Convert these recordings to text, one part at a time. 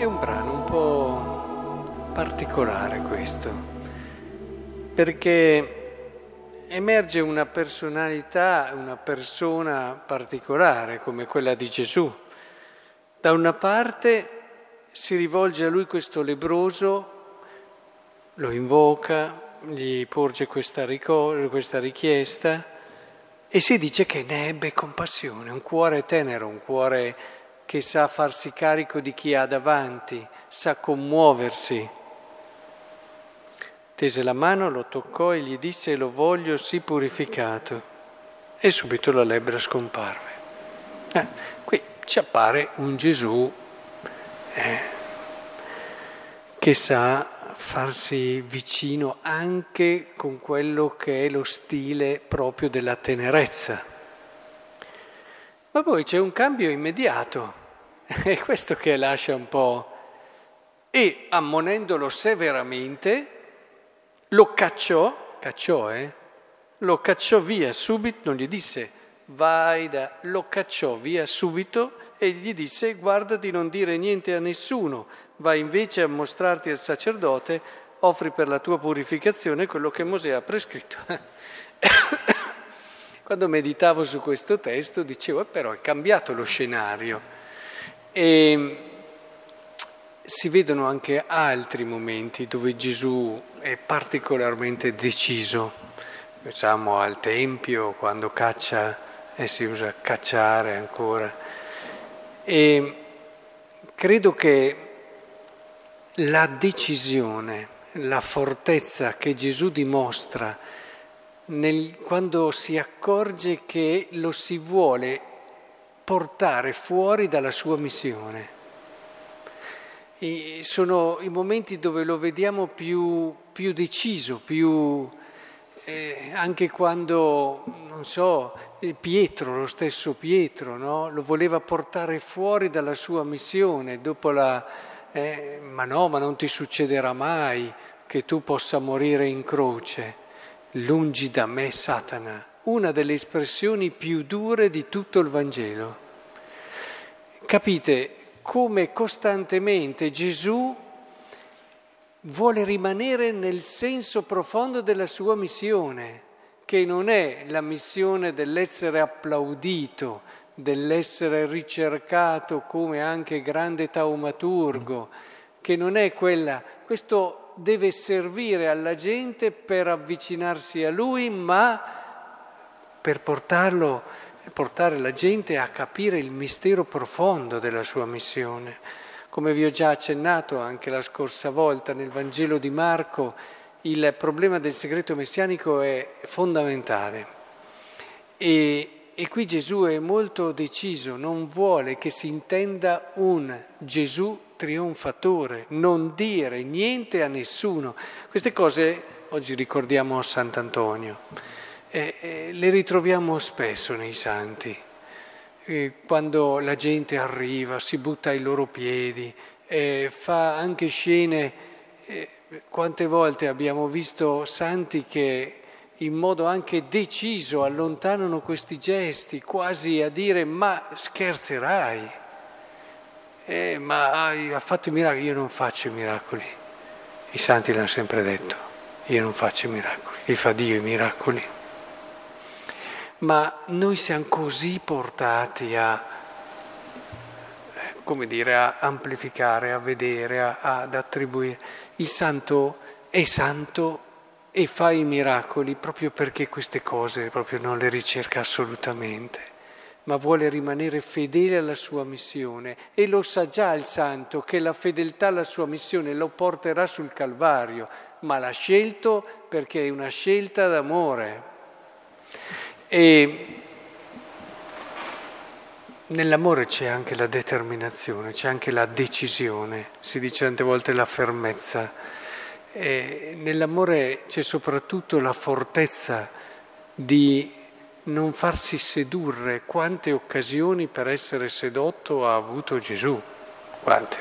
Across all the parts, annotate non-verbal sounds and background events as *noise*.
È un brano un po' particolare questo, perché emerge una personalità, una persona particolare come quella di Gesù. Da una parte si rivolge a lui questo lebroso, lo invoca, gli porge questa, ricor- questa richiesta e si dice che ne ebbe compassione, un cuore tenero, un cuore che sa farsi carico di chi ha davanti, sa commuoversi. Tese la mano, lo toccò e gli disse lo voglio sì purificato. E subito la lebbra scomparve. Eh, qui ci appare un Gesù eh, che sa farsi vicino anche con quello che è lo stile proprio della tenerezza. Ma poi c'è un cambio immediato. *laughs* È questo che lascia un po'. E ammonendolo severamente, lo cacciò, cacciò, eh? Lo cacciò via subito, non gli disse vai da, lo cacciò via subito e gli disse guarda di non dire niente a nessuno, vai invece a mostrarti al sacerdote, offri per la tua purificazione quello che Mosè ha prescritto. *coughs* Quando meditavo su questo testo dicevo, però è cambiato lo scenario. E si vedono anche altri momenti dove Gesù è particolarmente deciso. Pensiamo al Tempio, quando caccia, e si usa cacciare ancora. E credo che la decisione, la fortezza che Gesù dimostra nel, quando si accorge che lo si vuole portare fuori dalla sua missione. E sono i momenti dove lo vediamo più, più deciso, più, eh, anche quando, non so, Pietro, lo stesso Pietro, no? lo voleva portare fuori dalla sua missione, dopo la, eh, ma no, ma non ti succederà mai che tu possa morire in croce, lungi da me Satana una delle espressioni più dure di tutto il Vangelo. Capite come costantemente Gesù vuole rimanere nel senso profondo della sua missione, che non è la missione dell'essere applaudito, dell'essere ricercato come anche grande taumaturgo, che non è quella, questo deve servire alla gente per avvicinarsi a lui, ma per portarlo, portare la gente a capire il mistero profondo della sua missione. Come vi ho già accennato anche la scorsa volta nel Vangelo di Marco, il problema del segreto messianico è fondamentale. E, e qui Gesù è molto deciso, non vuole che si intenda un Gesù trionfatore, non dire niente a nessuno. Queste cose oggi ricordiamo Sant'Antonio eh, eh, le ritroviamo spesso nei santi, eh, quando la gente arriva, si butta ai loro piedi, fa anche scene, eh, quante volte abbiamo visto santi che in modo anche deciso allontanano questi gesti, quasi a dire ma scherzerai, eh, ma ha fatto i miracoli, io non faccio i miracoli, i santi l'hanno sempre detto, io non faccio i miracoli, li fa Dio i miracoli ma noi siamo così portati a, eh, come dire, a amplificare, a vedere, a, ad attribuire. Il santo è santo e fa i miracoli proprio perché queste cose proprio non le ricerca assolutamente, ma vuole rimanere fedele alla sua missione e lo sa già il santo che la fedeltà alla sua missione lo porterà sul Calvario, ma l'ha scelto perché è una scelta d'amore. E nell'amore c'è anche la determinazione, c'è anche la decisione, si dice tante volte la fermezza. E nell'amore c'è soprattutto la fortezza di non farsi sedurre. Quante occasioni per essere sedotto ha avuto Gesù? Quante?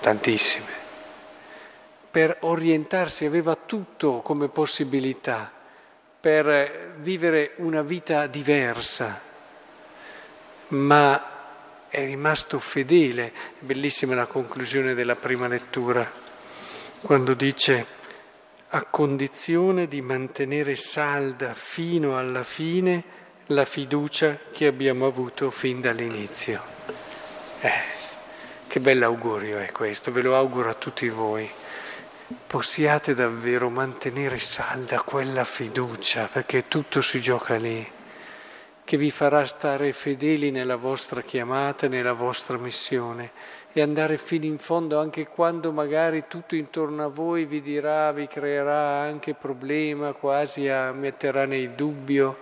Tantissime. Per orientarsi aveva tutto come possibilità per vivere una vita diversa, ma è rimasto fedele. Bellissima la conclusione della prima lettura, quando dice a condizione di mantenere salda fino alla fine la fiducia che abbiamo avuto fin dall'inizio. Eh, che bell'augurio è questo, ve lo auguro a tutti voi. Possiate davvero mantenere salda quella fiducia, perché tutto si gioca lì che vi farà stare fedeli nella vostra chiamata, nella vostra missione e andare fino in fondo anche quando magari tutto intorno a voi vi dirà, vi creerà anche problema, quasi a, metterà nel dubbio,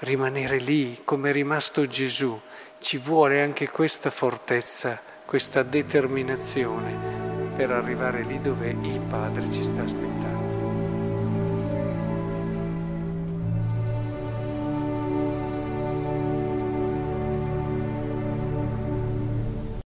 rimanere lì come è rimasto Gesù. Ci vuole anche questa fortezza, questa determinazione per arrivare lì dove il Padre ci sta aspettando.